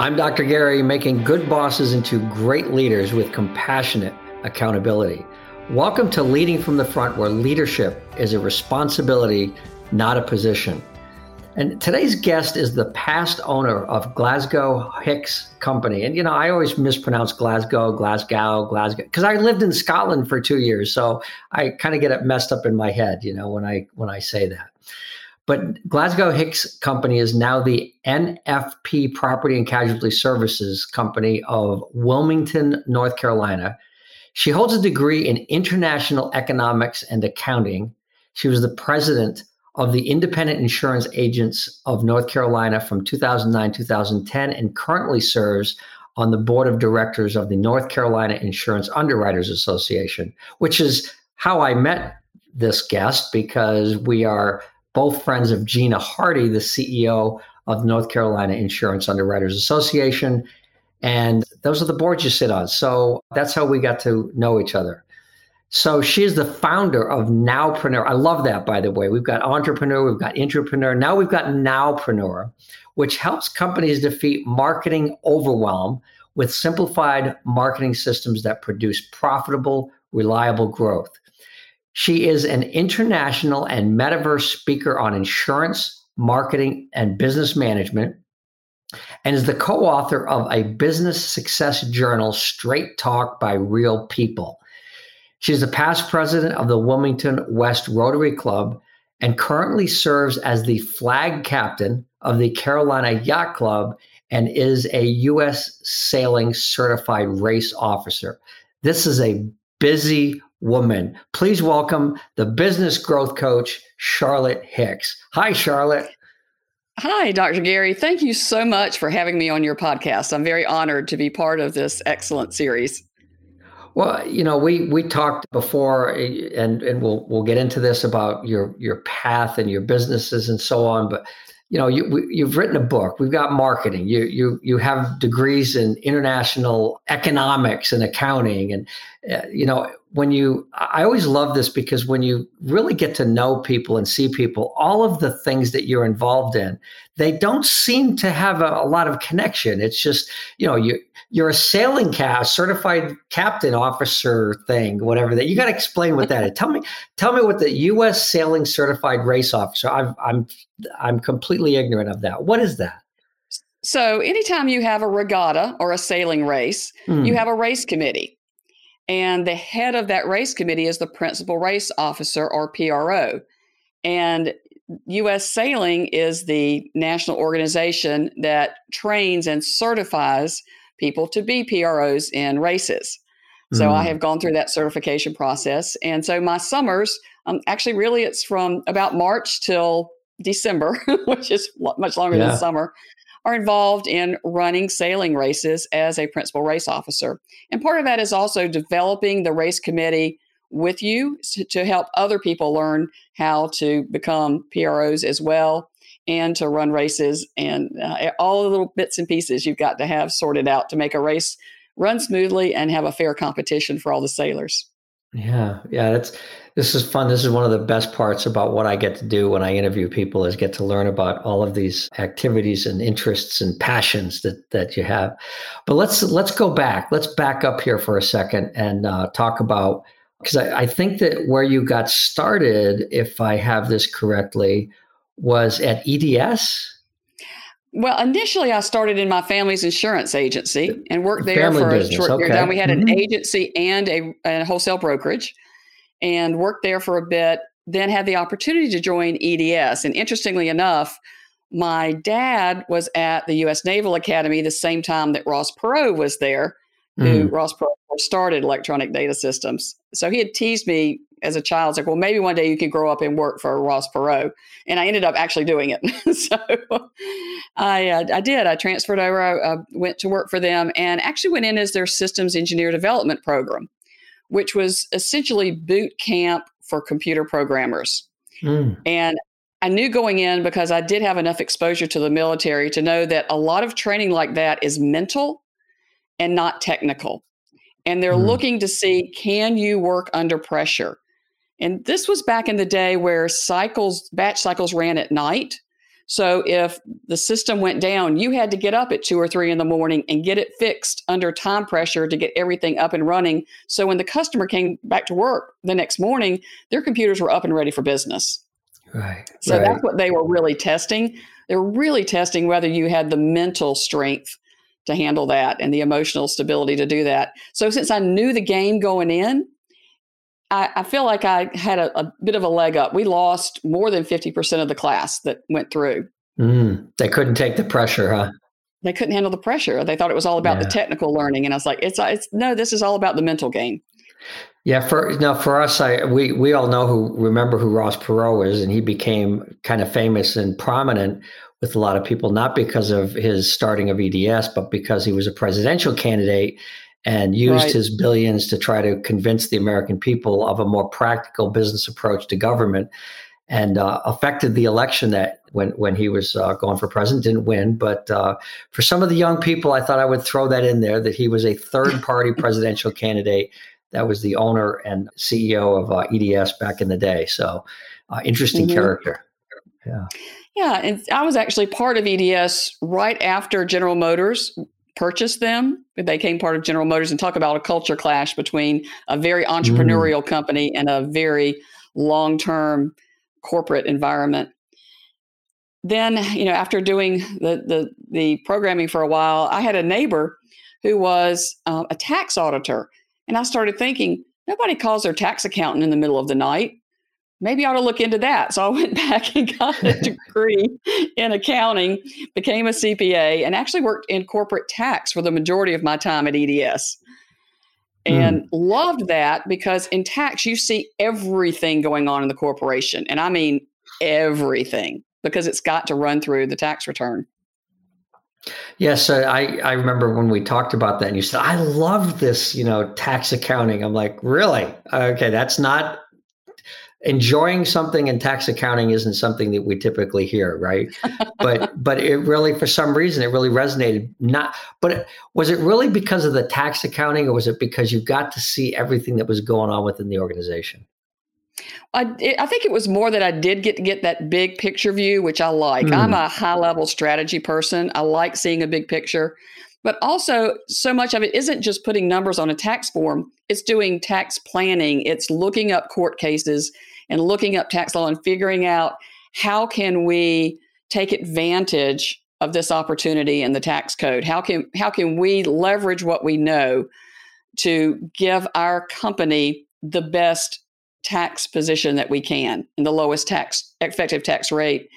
I'm Dr. Gary, making good bosses into great leaders with compassionate accountability. Welcome to Leading from the Front, where leadership is a responsibility, not a position. And today's guest is the past owner of Glasgow Hicks Company. And, you know, I always mispronounce Glasgow, Glasgow, Glasgow, because I lived in Scotland for two years. So I kind of get it messed up in my head, you know, when I when I say that. But Glasgow Hicks Company is now the NFP Property and Casualty Services Company of Wilmington, North Carolina. She holds a degree in international economics and accounting. She was the president of the Independent Insurance Agents of North Carolina from 2009 2010 and currently serves on the board of directors of the North Carolina Insurance Underwriters Association, which is how I met this guest because we are both friends of Gina Hardy, the CEO of North Carolina Insurance Underwriters Association. And those are the boards you sit on. So that's how we got to know each other. So she's the founder of Nowpreneur. I love that, by the way. We've got entrepreneur, we've got entrepreneur. Now we've got Nowpreneur, which helps companies defeat marketing overwhelm with simplified marketing systems that produce profitable, reliable growth. She is an international and metaverse speaker on insurance, marketing, and business management, and is the co author of a business success journal, Straight Talk by Real People. She's the past president of the Wilmington West Rotary Club and currently serves as the flag captain of the Carolina Yacht Club and is a U.S. sailing certified race officer. This is a busy woman. Please welcome the business growth coach, Charlotte Hicks. Hi, Charlotte. Hi, Dr. Gary. Thank you so much for having me on your podcast. I'm very honored to be part of this excellent series. Well, you know, we we talked before, eh, and and we'll we'll get into this about your your path and your businesses and so on. But you know, you you've written a book. We've got marketing. You you you have degrees in international economics and accounting, and uh, you know, when you i always love this because when you really get to know people and see people all of the things that you're involved in they don't seem to have a, a lot of connection it's just you know you you're a sailing cast certified captain officer thing whatever that you got to explain what that is tell me tell me what the us sailing certified race officer i i'm i'm completely ignorant of that what is that so anytime you have a regatta or a sailing race mm. you have a race committee and the head of that race committee is the principal race officer or PRO. And US Sailing is the national organization that trains and certifies people to be PROs in races. So mm. I have gone through that certification process. And so my summers, um, actually, really, it's from about March till December, which is much longer yeah. than summer are involved in running sailing races as a principal race officer. And part of that is also developing the race committee with you to, to help other people learn how to become PROs as well and to run races and uh, all the little bits and pieces you've got to have sorted out to make a race run smoothly and have a fair competition for all the sailors. Yeah, yeah, that's this is fun. This is one of the best parts about what I get to do when I interview people is get to learn about all of these activities and interests and passions that that you have. But let's let's go back. Let's back up here for a second and uh, talk about because I, I think that where you got started, if I have this correctly, was at EDS. Well, initially, I started in my family's insurance agency and worked there Family for business. a short period of time. We had mm-hmm. an agency and a, a, wholesale brokerage and worked there for a bit, then had the opportunity to join EDS. And interestingly enough, my dad was at the U.S. Naval Academy the same time that Ross Perot was there, who mm. Ross Perot started electronic data systems. So he had teased me as a child. It's like, well, maybe one day you can grow up and work for Ross Perot. And I ended up actually doing it. so I, uh, I did. I transferred over, I, I went to work for them and actually went in as their systems engineer development program, which was essentially boot camp for computer programmers. Mm. And I knew going in because I did have enough exposure to the military to know that a lot of training like that is mental and not technical. And they're mm. looking to see can you work under pressure? And this was back in the day where cycles, batch cycles ran at night. So if the system went down, you had to get up at two or three in the morning and get it fixed under time pressure to get everything up and running. So when the customer came back to work the next morning, their computers were up and ready for business. Right. So right. that's what they were really testing. They were really testing whether you had the mental strength to handle that and the emotional stability to do that. So since I knew the game going in, I, I feel like I had a, a, bit of a leg up. We lost more than 50% of the class that went through. Mm, they couldn't take the pressure, huh? They couldn't handle the pressure. They thought it was all about yeah. the technical learning. And I was like, it's, it's no, this is all about the mental game. Yeah, for now for us, I we we all know who remember who Ross Perot is, and he became kind of famous and prominent with a lot of people, not because of his starting of EDS, but because he was a presidential candidate and used right. his billions to try to convince the American people of a more practical business approach to government, and uh, affected the election that when when he was uh, going for president didn't win. But uh, for some of the young people, I thought I would throw that in there that he was a third party presidential candidate that was the owner and CEO of uh, EDS back in the day. So, uh, interesting mm-hmm. character. Yeah. Yeah. And I was actually part of EDS right after General Motors purchased them. They became part of General Motors and talk about a culture clash between a very entrepreneurial mm. company and a very long term corporate environment. Then, you know, after doing the, the, the programming for a while, I had a neighbor who was uh, a tax auditor and I started thinking, nobody calls their tax accountant in the middle of the night. Maybe I ought to look into that. So I went back and got a degree in accounting, became a CPA, and actually worked in corporate tax for the majority of my time at EDS. And mm. loved that because in tax, you see everything going on in the corporation. And I mean everything because it's got to run through the tax return. Yes, uh, I, I remember when we talked about that and you said, I love this, you know, tax accounting. I'm like, really? Okay, that's not enjoying something in tax accounting isn't something that we typically hear, right? but but it really for some reason it really resonated. Not but was it really because of the tax accounting or was it because you got to see everything that was going on within the organization? I, I think it was more that I did get to get that big picture view, which I like. Mm. I'm a high level strategy person. I like seeing a big picture, but also so much of it isn't just putting numbers on a tax form. It's doing tax planning. It's looking up court cases and looking up tax law and figuring out how can we take advantage of this opportunity in the tax code. How can how can we leverage what we know to give our company the best tax position that we can and the lowest tax effective tax rate.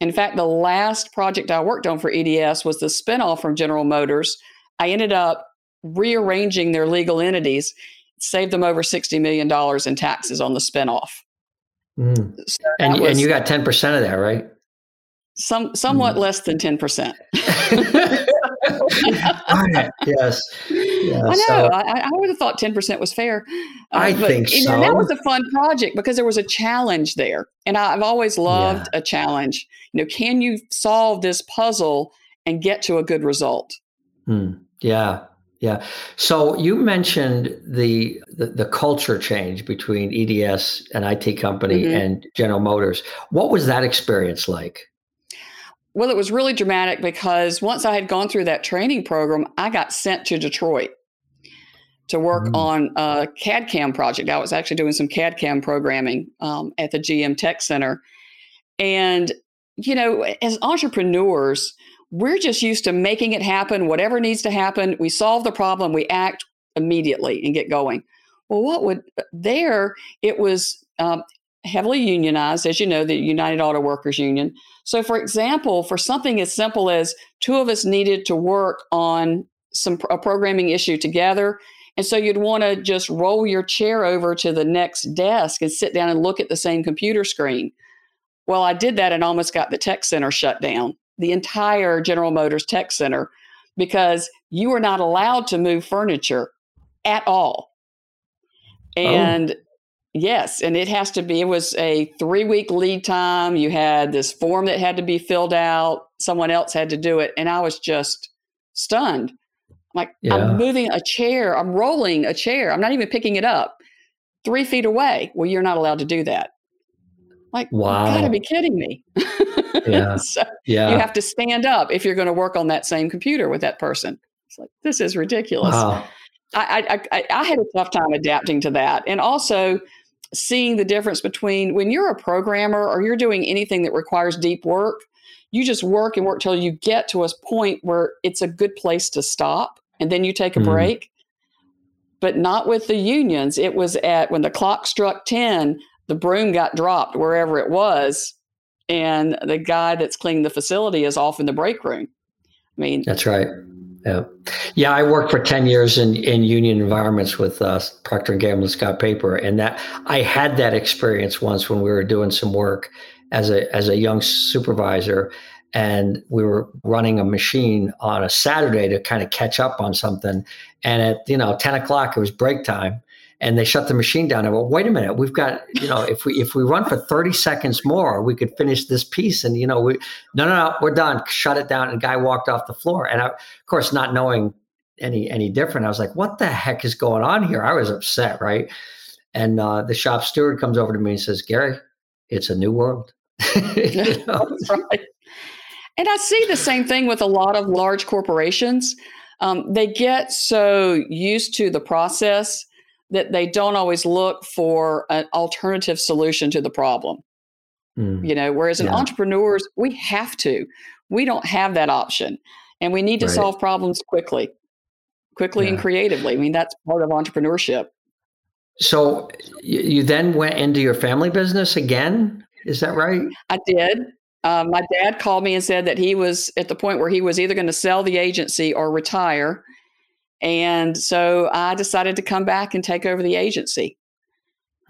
In fact, the last project I worked on for EDS was the spinoff from General Motors. I ended up rearranging their legal entities, saved them over $60 million in taxes on the spinoff. Mm. So and, was, and you got 10% of that, right? Some somewhat mm. less than 10%. yes. Yeah, I know. So, I, I, would have thought 10% was fair. Uh, I but, think you know, so. That was a fun project because there was a challenge there. And I, have always loved yeah. a challenge. You know, can you solve this puzzle and get to a good result? Hmm. Yeah. Yeah. So you mentioned the, the, the culture change between EDS, and IT company, mm-hmm. and General Motors. What was that experience like? Well, it was really dramatic because once I had gone through that training program, I got sent to Detroit to work mm. on a CAD CAM project. I was actually doing some CAD CAM programming um, at the GM Tech Center. And, you know, as entrepreneurs, we're just used to making it happen, whatever needs to happen. We solve the problem, we act immediately and get going. Well, what would there, it was um, heavily unionized, as you know, the United Auto Workers Union. So, for example, for something as simple as two of us needed to work on some a programming issue together, And so you'd want to just roll your chair over to the next desk and sit down and look at the same computer screen. Well, I did that and almost got the tech center shut down, the entire General Motors tech center, because you were not allowed to move furniture at all. Oh. And oh. yes, and it has to be, it was a three week lead time. You had this form that had to be filled out, someone else had to do it. And I was just stunned. Like yeah. I'm moving a chair, I'm rolling a chair, I'm not even picking it up three feet away. Well, you're not allowed to do that. Like, wow. you gotta be kidding me. yeah. so yeah. you have to stand up if you're going to work on that same computer with that person. It's like, this is ridiculous. Wow. I, I, I, I had a tough time adapting to that. And also seeing the difference between when you're a programmer or you're doing anything that requires deep work, you just work and work till you get to a point where it's a good place to stop and then you take a mm. break. But not with the unions. It was at when the clock struck 10, the broom got dropped wherever it was, and the guy that's cleaning the facility is off in the break room. I mean, that's right. Yeah, yeah. I worked for ten years in, in union environments with uh, Procter and Gamble, and Scott Paper, and that I had that experience once when we were doing some work as a as a young supervisor, and we were running a machine on a Saturday to kind of catch up on something. And at you know ten o'clock, it was break time, and they shut the machine down. I went, wait a minute, we've got, you know, if we if we run for 30 seconds more, we could finish this piece. And you know, we no no no, we're done. Shut it down. And the guy walked off the floor. And I, of course, not knowing any any different, I was like, what the heck is going on here? I was upset, right? And uh, the shop steward comes over to me and says, Gary, it's a new world. you know? right. And I see the same thing with a lot of large corporations. Um, they get so used to the process that they don't always look for an alternative solution to the problem. Mm. You know, whereas in yeah. entrepreneurs, we have to. We don't have that option. And we need to right. solve problems quickly, quickly yeah. and creatively. I mean, that's part of entrepreneurship. So you then went into your family business again? Is that right? I did. Um, my dad called me and said that he was at the point where he was either going to sell the agency or retire. And so I decided to come back and take over the agency.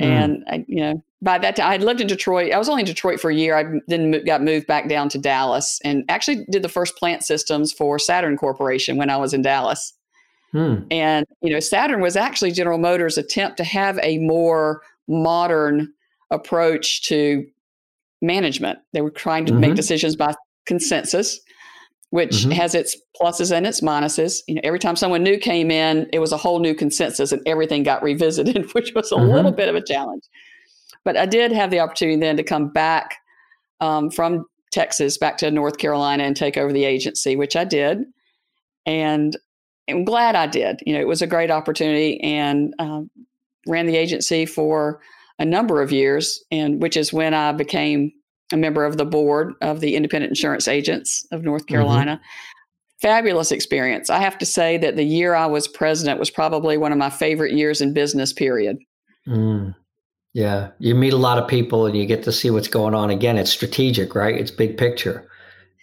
Mm. And I, you know, by that time, I had lived in Detroit. I was only in Detroit for a year. I then got moved back down to Dallas, and actually did the first plant systems for Saturn Corporation when I was in Dallas. Mm. And you know, Saturn was actually General Motors' attempt to have a more modern approach to management. They were trying to mm-hmm. make decisions by consensus which mm-hmm. has its pluses and its minuses. You know, every time someone new came in, it was a whole new consensus and everything got revisited, which was a mm-hmm. little bit of a challenge. But I did have the opportunity then to come back um, from Texas back to North Carolina and take over the agency, which I did. And I'm glad I did. You know, it was a great opportunity and um, ran the agency for a number of years, and which is when I became a member of the board of the Independent Insurance Agents of North mm-hmm. Carolina. Mm-hmm. Fabulous experience. I have to say that the year I was president was probably one of my favorite years in business, period. Mm. Yeah. You meet a lot of people and you get to see what's going on. Again, it's strategic, right? It's big picture.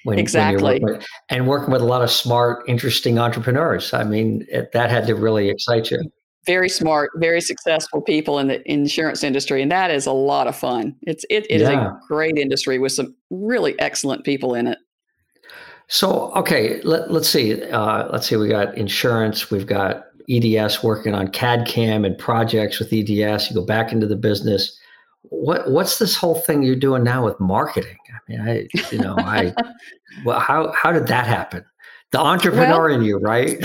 When, exactly. When with, and working with a lot of smart, interesting entrepreneurs. I mean, it, that had to really excite you very smart, very successful people in the insurance industry, and that is a lot of fun. It's it, it yeah. is a great industry with some really excellent people in it. So okay, let, us see. Uh, let's see. We got insurance. We've got EDS working on CAD CAM and projects with EDS. You go back into the business. What what's this whole thing you're doing now with marketing? I mean, I you know I well how how did that happen? The entrepreneur well, in you, right?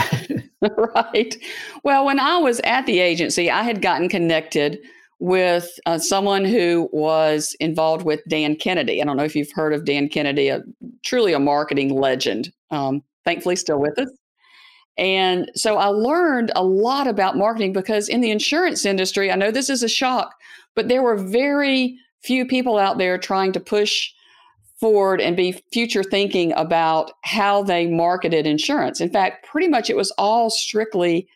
right. Well, when I was at the agency, I had gotten connected with uh, someone who was involved with Dan Kennedy. I don't know if you've heard of Dan Kennedy, a, truly a marketing legend. Um, thankfully, still with us. And so I learned a lot about marketing because in the insurance industry, I know this is a shock, but there were very few people out there trying to push forward and be future thinking about how they marketed insurance. In fact, pretty much it was all strictly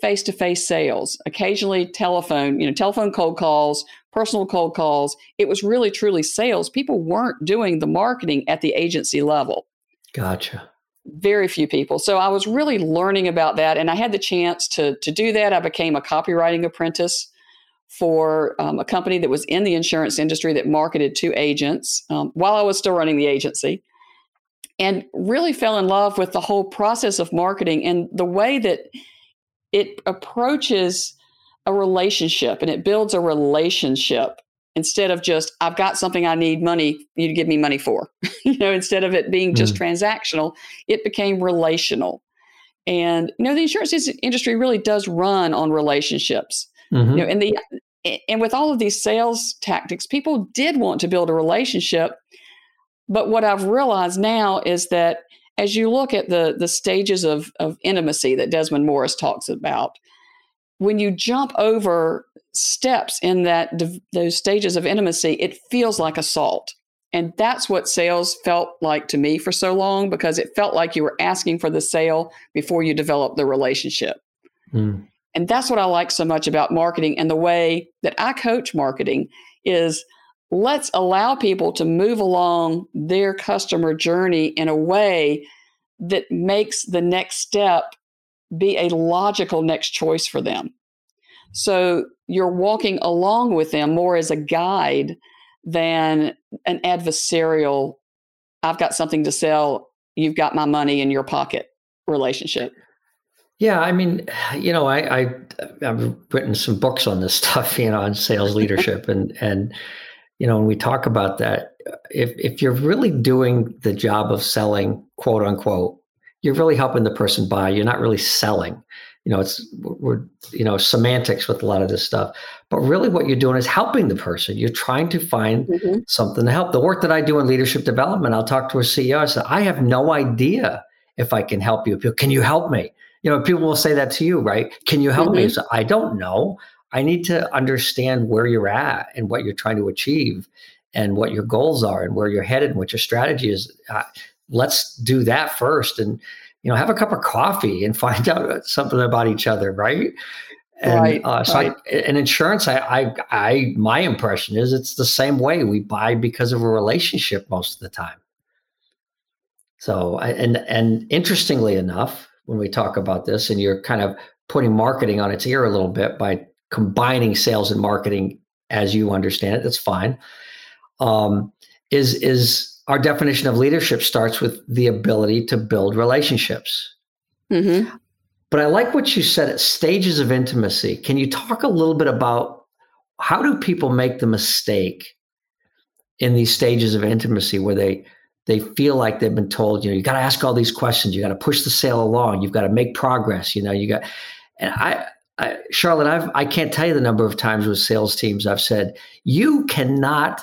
face to face sales, occasionally telephone, you know, telephone cold calls, personal cold calls. It was really truly sales. People weren't doing the marketing at the agency level. Gotcha. very few people. So I was really learning about that, and I had the chance to to do that. I became a copywriting apprentice for um, a company that was in the insurance industry that marketed to agents um, while I was still running the agency, and really fell in love with the whole process of marketing and the way that it approaches a relationship and it builds a relationship instead of just i've got something i need money you to give me money for. You know instead of it being just mm. transactional it became relational. And you know the insurance industry really does run on relationships mm-hmm. you know and the and with all of these sales tactics people did want to build a relationship but what i've realized now is that as you look at the the stages of of intimacy that desmond morris talks about when you jump over steps in that those stages of intimacy, it feels like assault. And that's what sales felt like to me for so long because it felt like you were asking for the sale before you develop the relationship. Mm. And that's what I like so much about marketing and the way that I coach marketing is let's allow people to move along their customer journey in a way that makes the next step be a logical next choice for them. So you're walking along with them more as a guide than an adversarial, I've got something to sell, you've got my money in your pocket relationship. Yeah, I mean, you know, I, I have written some books on this stuff, you know, on sales leadership, and and you know, when we talk about that, if if you're really doing the job of selling, quote unquote, you're really helping the person buy. You're not really selling. You know it's we're you know semantics with a lot of this stuff. But really what you're doing is helping the person. You're trying to find mm-hmm. something to help. The work that i do in leadership development i'll talk to a ceo i say i have no idea if i can help you can you help me you know people will say that to you right can you help mm-hmm. me so i don't know i need to understand where you're at and what you're trying to achieve and what your goals are and where you're headed and what your strategy is uh, let's do that first and you know, have a cup of coffee and find out something about each other, right? And right, uh, so, right. I, in insurance, I, I, I, my impression is it's the same way. We buy because of a relationship most of the time. So, and and interestingly enough, when we talk about this, and you're kind of putting marketing on its ear a little bit by combining sales and marketing as you understand it, that's fine. Um, is is our definition of leadership starts with the ability to build relationships. Mm-hmm. But I like what you said at stages of intimacy. Can you talk a little bit about how do people make the mistake in these stages of intimacy where they they feel like they've been told, you know, you got to ask all these questions, you got to push the sale along, you've got to make progress, you know, you got and I, I Charlotte, I've I can't tell you the number of times with sales teams I've said, you cannot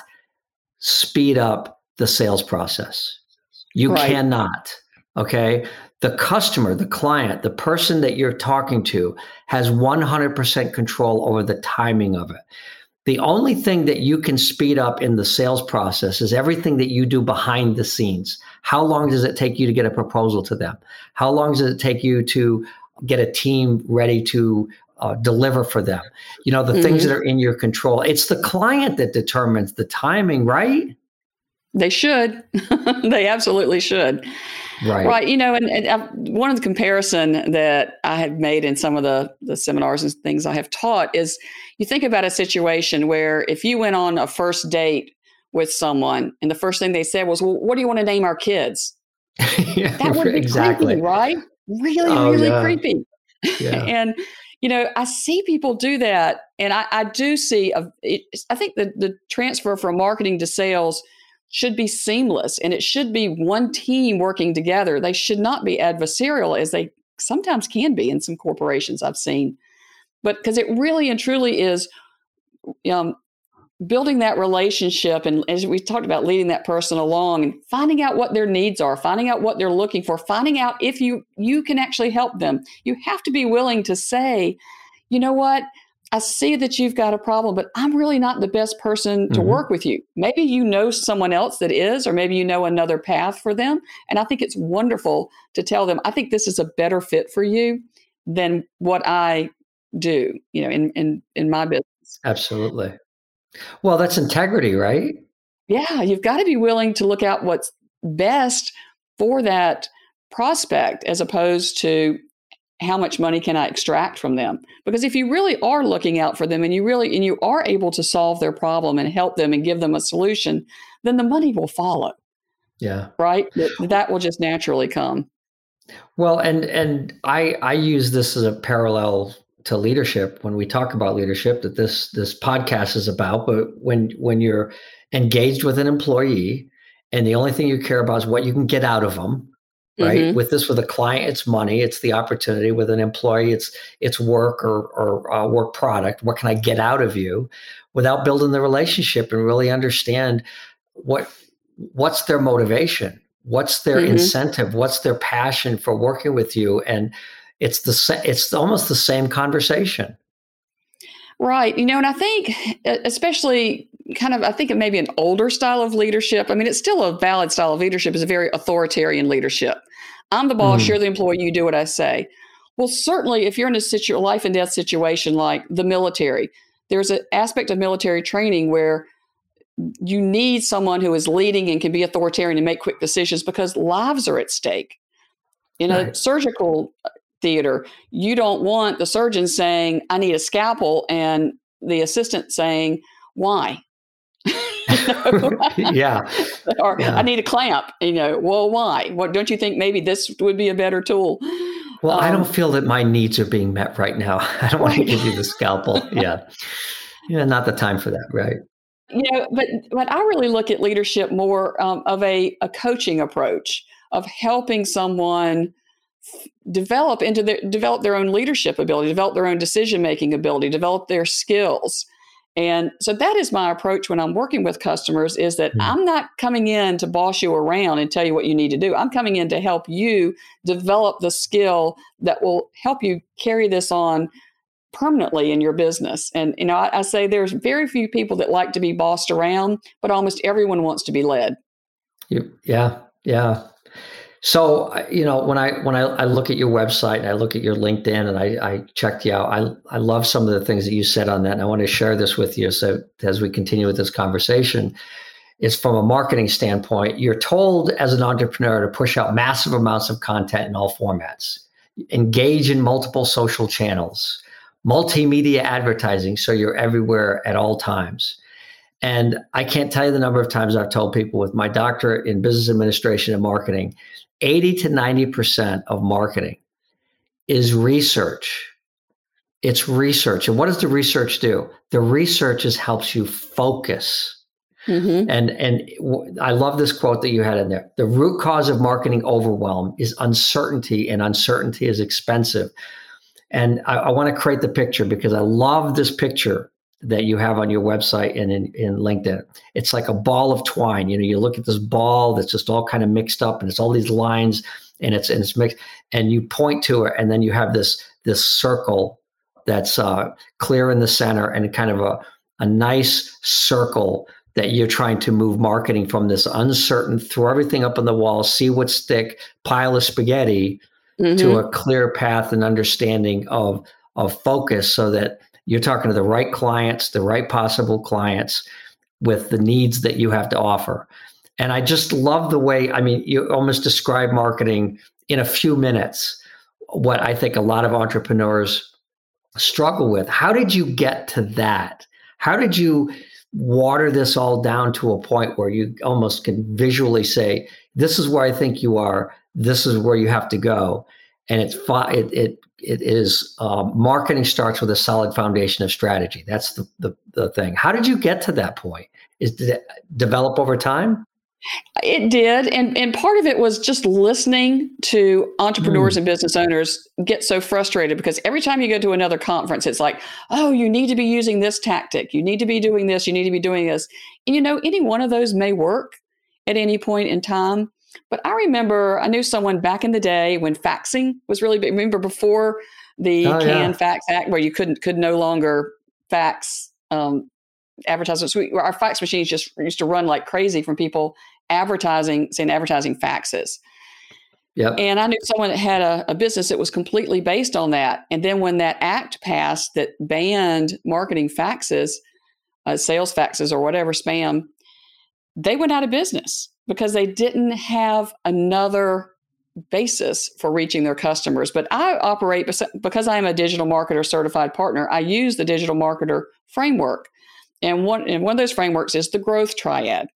speed up the sales process. You right. cannot. Okay. The customer, the client, the person that you're talking to has 100% control over the timing of it. The only thing that you can speed up in the sales process is everything that you do behind the scenes. How long does it take you to get a proposal to them? How long does it take you to get a team ready to uh, deliver for them? You know, the mm-hmm. things that are in your control. It's the client that determines the timing, right? They should. they absolutely should. Right. Right. You know, and, and uh, one of the comparison that I have made in some of the, the seminars and things I have taught is you think about a situation where if you went on a first date with someone and the first thing they said was, well, what do you want to name our kids? yeah, that would be exactly. creepy, right? Really, oh, really yeah. creepy. Yeah. and, you know, I see people do that. And I, I do see, a, it, I think the, the transfer from marketing to sales – should be seamless and it should be one team working together. They should not be adversarial as they sometimes can be in some corporations I've seen. But because it really and truly is um, building that relationship and as we talked about leading that person along and finding out what their needs are finding out what they're looking for finding out if you you can actually help them you have to be willing to say you know what I see that you've got a problem, but I'm really not the best person to mm-hmm. work with you. Maybe you know someone else that is, or maybe you know another path for them. And I think it's wonderful to tell them, I think this is a better fit for you than what I do, you know, in in in my business. Absolutely. Well, that's integrity, right? Yeah, you've got to be willing to look out what's best for that prospect as opposed to how much money can I extract from them? Because if you really are looking out for them and you really and you are able to solve their problem and help them and give them a solution, then the money will follow. Yeah. Right? That, that will just naturally come. Well, and and I I use this as a parallel to leadership when we talk about leadership that this this podcast is about, but when when you're engaged with an employee and the only thing you care about is what you can get out of them, right mm-hmm. with this with a client it's money it's the opportunity with an employee it's it's work or or uh, work product what can i get out of you without building the relationship and really understand what what's their motivation what's their mm-hmm. incentive what's their passion for working with you and it's the it's almost the same conversation right you know and i think especially kind of i think it may be an older style of leadership i mean it's still a valid style of leadership is a very authoritarian leadership I'm the boss, mm. you're the employee, you do what I say. Well, certainly, if you're in a situ- life and death situation like the military, there's an aspect of military training where you need someone who is leading and can be authoritarian and make quick decisions because lives are at stake. In right. a surgical uh, theater, you don't want the surgeon saying, I need a scalpel, and the assistant saying, Why? yeah. or yeah. I need a clamp. You know, well, why? What don't you think maybe this would be a better tool? Well, um, I don't um, feel that my needs are being met right now. I don't want to give you the scalpel. Yeah. Yeah, not the time for that, right? You know, but but I really look at leadership more um, of a, a coaching approach of helping someone develop into their develop their own leadership ability, develop their own decision making ability, develop their skills. And so that is my approach when I'm working with customers is that mm-hmm. I'm not coming in to boss you around and tell you what you need to do. I'm coming in to help you develop the skill that will help you carry this on permanently in your business. And you know, I, I say there's very few people that like to be bossed around, but almost everyone wants to be led. Yeah, yeah. So you know when I when I, I look at your website and I look at your LinkedIn and I, I checked you out, I I love some of the things that you said on that, and I want to share this with you. So as we continue with this conversation, is from a marketing standpoint, you're told as an entrepreneur to push out massive amounts of content in all formats, engage in multiple social channels, multimedia advertising, so you're everywhere at all times. And I can't tell you the number of times I've told people with my doctorate in business administration and marketing 80 to 90% of marketing is research. It's research. And what does the research do? The research is helps you focus. Mm-hmm. And and w- I love this quote that you had in there. The root cause of marketing overwhelm is uncertainty, and uncertainty is expensive. And I, I want to create the picture because I love this picture that you have on your website and in, in LinkedIn. It's like a ball of twine. You know, you look at this ball that's just all kind of mixed up and it's all these lines and it's and it's mixed and you point to it and then you have this this circle that's uh, clear in the center and kind of a, a nice circle that you're trying to move marketing from this uncertain, throw everything up on the wall, see what stick, pile of spaghetti mm-hmm. to a clear path and understanding of of focus so that you're talking to the right clients, the right possible clients with the needs that you have to offer. And I just love the way, I mean, you almost describe marketing in a few minutes, what I think a lot of entrepreneurs struggle with. How did you get to that? How did you water this all down to a point where you almost can visually say, this is where I think you are, this is where you have to go? And it's it, it it is uh, marketing starts with a solid foundation of strategy. That's the, the, the thing. How did you get to that point? Is did it develop over time? It did, and and part of it was just listening to entrepreneurs mm. and business owners get so frustrated because every time you go to another conference, it's like, oh, you need to be using this tactic, you need to be doing this, you need to be doing this, and you know, any one of those may work at any point in time. But I remember I knew someone back in the day when faxing was really big. Remember before the oh, Can yeah. Fax Act, where you couldn't could no longer fax um, advertisements. We, our fax machines just used to run like crazy from people advertising, saying advertising faxes. Yep. And I knew someone that had a, a, business that was completely based on that. And then when that act passed that banned marketing faxes, uh, sales faxes or whatever spam, they went out of business because they didn't have another basis for reaching their customers. But I operate because I am a digital marketer certified partner. I use the digital marketer framework, and one and one of those frameworks is the growth triad,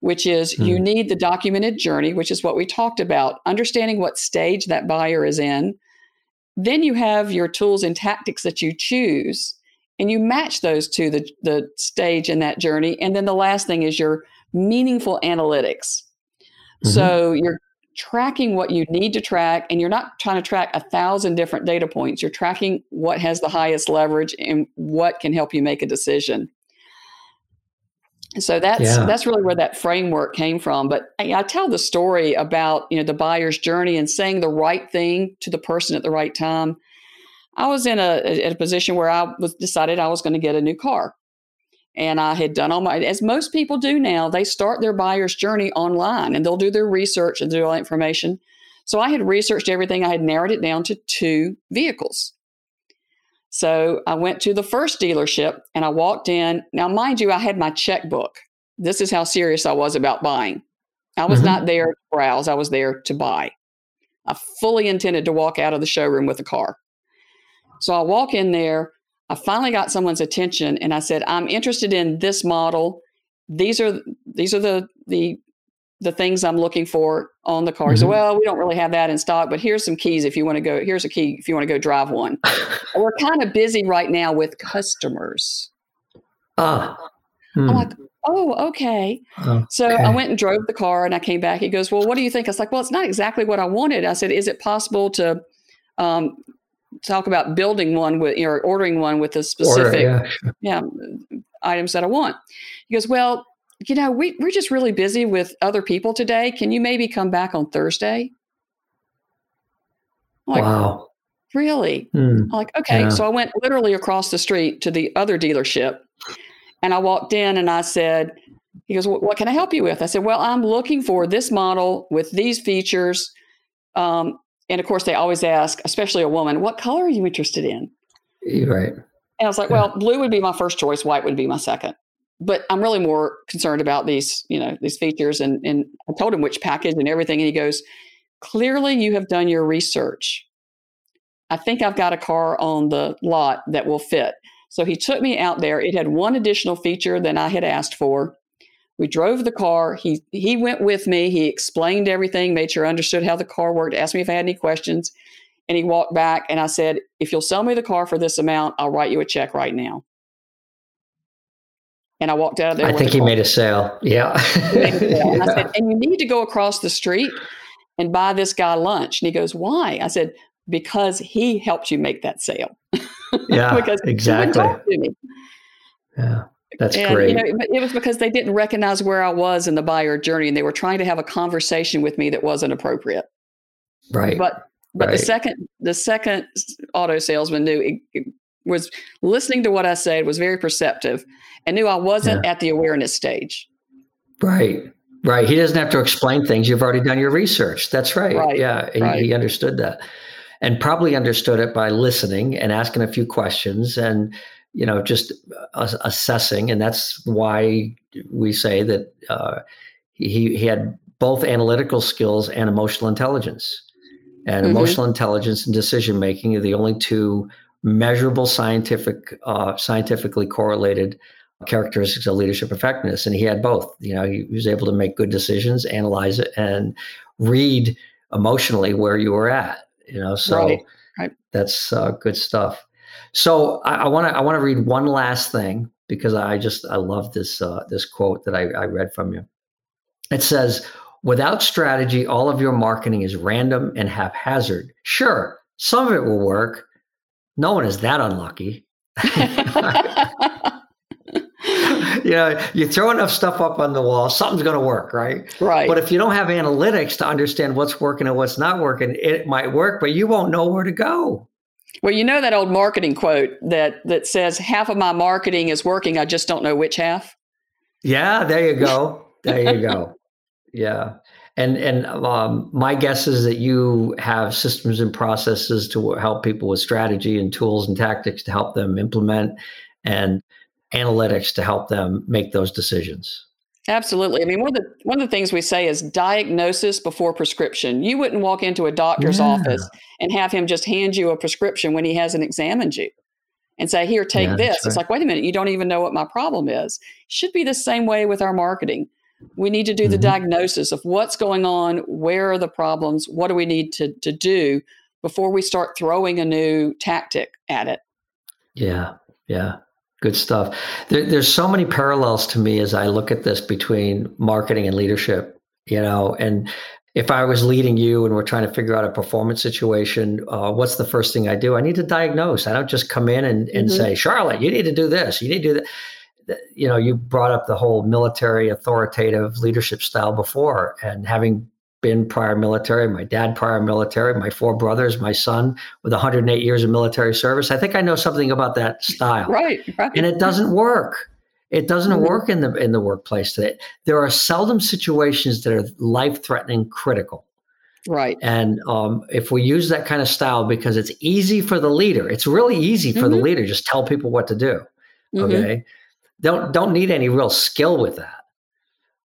which is hmm. you need the documented journey, which is what we talked about, understanding what stage that buyer is in. Then you have your tools and tactics that you choose, and you match those to the the stage in that journey. And then the last thing is your meaningful analytics. Mm-hmm. So you're tracking what you need to track and you're not trying to track a thousand different data points you're tracking what has the highest leverage and what can help you make a decision so that's yeah. that's really where that framework came from but I, I, tell the story about you know the buyer's journey and saying the right thing to the person at the right time i was in a, a position where i was decided i was going to get a new car and I had done all my, as most people do now, they start their buyer's journey online and they'll do their research and do all that information. So I had researched everything. I had narrowed it down to two vehicles. So I went to the first dealership and I walked in. Now, mind you, I had my checkbook. This is how serious I was about buying. I was mm-hmm. not there to browse, I was there to buy. I fully intended to walk out of the showroom with a car. So I walk in there I finally got someone's attention and I said, I'm interested in this model. These are these are the the the things I'm looking for on the car. Mm-hmm. So, well, we don't really have that in stock, but here's some keys if you want to go. Here's a key if you want to go drive one. We're kind of busy right now with customers. Ah. Hmm. I'm like, oh, okay. okay. So I went and drove the car and I came back. He goes, well, what do you think? I was like, well, it's not exactly what I wanted. I said, is it possible to um, talk about building one with or ordering one with the specific Order, yeah. yeah. items that I want. He goes, Well, you know, we, we're just really busy with other people today. Can you maybe come back on Thursday? Like, wow. Really? Hmm. Like, okay. Yeah. So I went literally across the street to the other dealership and I walked in and I said, he goes, What can I help you with? I said, Well, I'm looking for this model with these features. Um, and of course, they always ask, especially a woman, what color are you interested in? Right. And I was like, yeah. well, blue would be my first choice, white would be my second. But I'm really more concerned about these, you know, these features. And, and I told him which package and everything. And he goes, clearly you have done your research. I think I've got a car on the lot that will fit. So he took me out there. It had one additional feature than I had asked for. We drove the car. He he went with me. He explained everything, made sure I understood how the car worked, asked me if I had any questions, and he walked back and I said, "If you'll sell me the car for this amount, I'll write you a check right now." And I walked out of there. I think he made a sale. Yeah. a sale. And I said, "And you need to go across the street and buy this guy lunch." And he goes, "Why?" I said, "Because he helped you make that sale." Yeah, because exactly. Yeah. That's and, great. You know, it was because they didn't recognize where I was in the buyer journey, and they were trying to have a conversation with me that wasn't appropriate. Right. But but right. the second the second auto salesman knew it, it was listening to what I said was very perceptive, and knew I wasn't yeah. at the awareness stage. Right. Right. He doesn't have to explain things. You've already done your research. That's right. right. Yeah. Right. He, he understood that and probably understood it by listening and asking a few questions and you know, just uh, assessing, and that's why we say that uh, he he had both analytical skills and emotional intelligence. And mm-hmm. emotional intelligence and decision making are the only two measurable scientific, uh, scientifically correlated characteristics of leadership effectiveness. And he had both. You know, he was able to make good decisions, analyze it, and read emotionally where you were at. You know, so right. Right. that's uh, good stuff. So I want to I want to read one last thing because I just I love this uh, this quote that I, I read from you. It says, "Without strategy, all of your marketing is random and haphazard. Sure, some of it will work. No one is that unlucky." you know, you throw enough stuff up on the wall, something's going to work, right? Right. But if you don't have analytics to understand what's working and what's not working, it might work, but you won't know where to go. Well, you know that old marketing quote that that says half of my marketing is working, I just don't know which half. Yeah, there you go. There you go. Yeah. And and um, my guess is that you have systems and processes to help people with strategy and tools and tactics to help them implement and analytics to help them make those decisions. Absolutely. I mean, one of the one of the things we say is diagnosis before prescription. You wouldn't walk into a doctor's yeah. office and have him just hand you a prescription when he hasn't examined you and say, "Here, take yeah, this." Right. It's like, wait a minute, you don't even know what my problem is. Should be the same way with our marketing. We need to do mm-hmm. the diagnosis of what's going on, where are the problems, what do we need to to do before we start throwing a new tactic at it. Yeah, yeah. Good stuff. There, there's so many parallels to me as I look at this between marketing and leadership, you know, and if I was leading you and we're trying to figure out a performance situation, uh, what's the first thing I do? I need to diagnose. I don't just come in and, and mm-hmm. say, Charlotte, you need to do this. You need to do that. You know, you brought up the whole military authoritative leadership style before, and having been prior military, my dad prior military, my four brothers, my son with 108 years of military service. I think I know something about that style. Right. right. And it doesn't work. It doesn't mm-hmm. work in the in the workplace today. There are seldom situations that are life threatening critical. Right. And um, if we use that kind of style because it's easy for the leader, it's really easy for mm-hmm. the leader. Just tell people what to do. Mm-hmm. Okay. Don't don't need any real skill with that.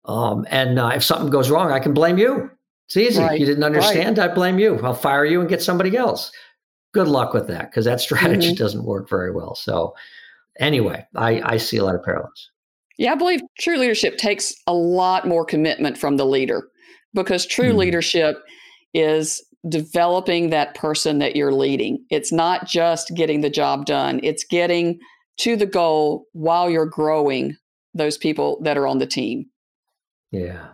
Um, and uh, if something goes wrong, I can blame you. It's easy. Right. You didn't understand. Right. I blame you. I'll fire you and get somebody else. Good luck with that because that strategy mm-hmm. doesn't work very well. So, anyway, I, I see a lot of parallels. Yeah, I believe true leadership takes a lot more commitment from the leader because true mm-hmm. leadership is developing that person that you're leading. It's not just getting the job done, it's getting to the goal while you're growing those people that are on the team. Yeah.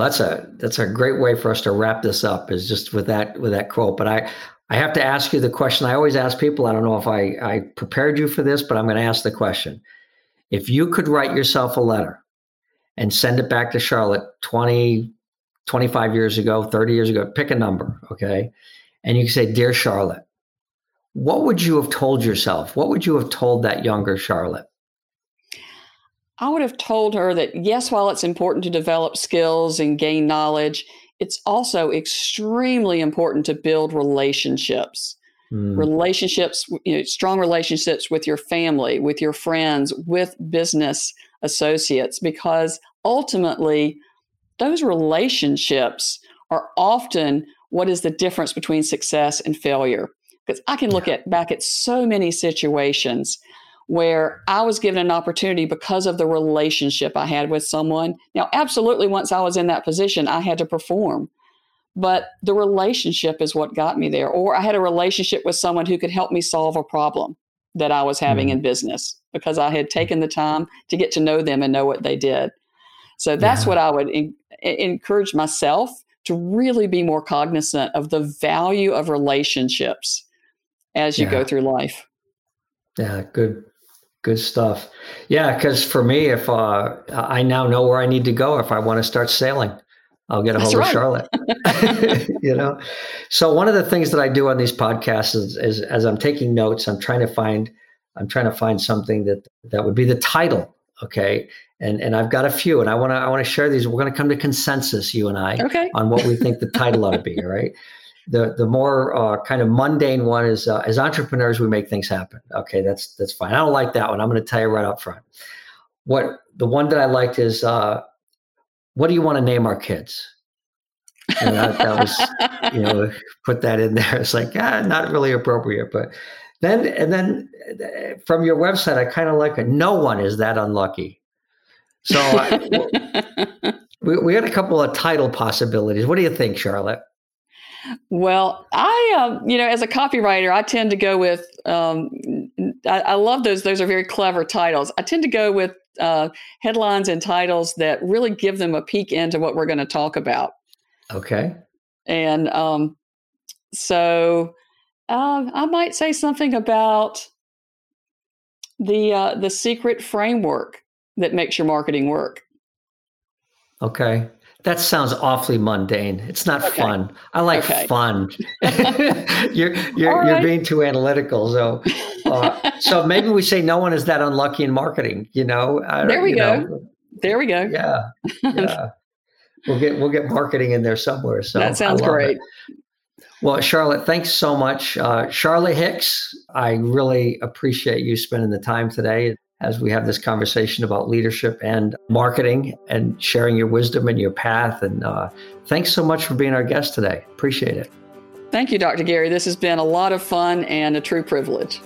Well, that's a that's a great way for us to wrap this up. Is just with that with that quote. But I I have to ask you the question I always ask people. I don't know if I I prepared you for this, but I'm going to ask the question. If you could write yourself a letter and send it back to Charlotte 20, 25 years ago, 30 years ago, pick a number, okay? And you can say, Dear Charlotte, what would you have told yourself? What would you have told that younger Charlotte? I would have told her that yes, while it's important to develop skills and gain knowledge, it's also extremely important to build relationships. Mm. Relationships, you know, strong relationships with your family, with your friends, with business associates, because ultimately, those relationships are often what is the difference between success and failure. Because I can look at back at so many situations where I was given an opportunity because of the relationship I had with someone. Now, absolutely, once I was in that position, I had to perform, but the relationship is what got me there. Or I had a relationship with someone who could help me solve a problem that I was having mm. in business because I had taken the time to get to know them and know what they did. So that's yeah. what I would in, encourage myself to really be more cognizant of the value of relationships as you yeah. go through life. Yeah, good Good stuff. Yeah, because for me, if uh, I now know where I need to go if I want to start sailing, I'll get a hold right. of Charlotte. you know, so one of the things that I do on these podcasts is, is, as I'm taking notes, I'm trying to find I'm trying to find something that that would be the title. Okay, and and I've got a few, and I want to I want to share these. We're going to come to consensus, you and I, okay. on what we think the title ought to be. Right the the more uh, kind of mundane one is uh, as entrepreneurs we make things happen. Okay, that's that's fine. I don't like that one. I'm going to tell you right up front. What the one that I liked is uh, what do you want to name our kids? And that, that was you know put that in there. It's like ah, not really appropriate, but then and then uh, from your website I kind of like it. No one is that unlucky. So I, we we had a couple of title possibilities. What do you think, Charlotte? Well, I, um, you know, as a copywriter, I tend to go with. Um, I, I, love those; those are very clever titles. I tend to go with uh, headlines and titles that really give them a peek into what we're going to talk about. Okay. And um, so, uh, I might say something about the uh, the secret framework that makes your marketing work. Okay. That sounds awfully mundane. It's not okay. fun. I like okay. fun. you're you're, right. you're being too analytical. So uh, so maybe we say no one is that unlucky in marketing. You know. there we go. Know. There we go. Yeah. Yeah. we'll get we'll get marketing in there somewhere. So that sounds great. It. Well, Charlotte, thanks so much. Uh, Charlotte Hicks, I really appreciate you spending the time today. As we have this conversation about leadership and marketing and sharing your wisdom and your path. And uh, thanks so much for being our guest today. Appreciate it. Thank you, Dr. Gary. This has been a lot of fun and a true privilege.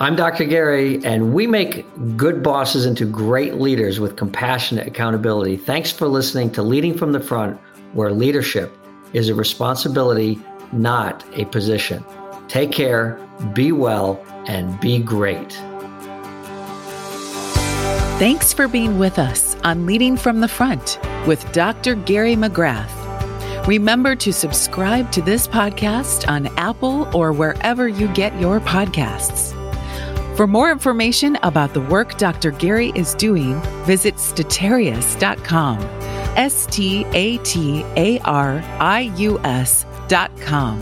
I'm Dr. Gary, and we make good bosses into great leaders with compassionate accountability. Thanks for listening to Leading from the Front, where leadership is a responsibility, not a position. Take care, be well, and be great. Thanks for being with us on Leading from the Front with Dr. Gary McGrath. Remember to subscribe to this podcast on Apple or wherever you get your podcasts. For more information about the work Dr. Gary is doing, visit statarius.com. S T A T A R I U S.com.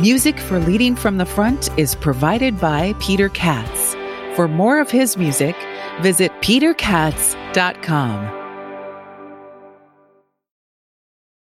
Music for Leading from the Front is provided by Peter Katz. For more of his music, visit peterkatz.com.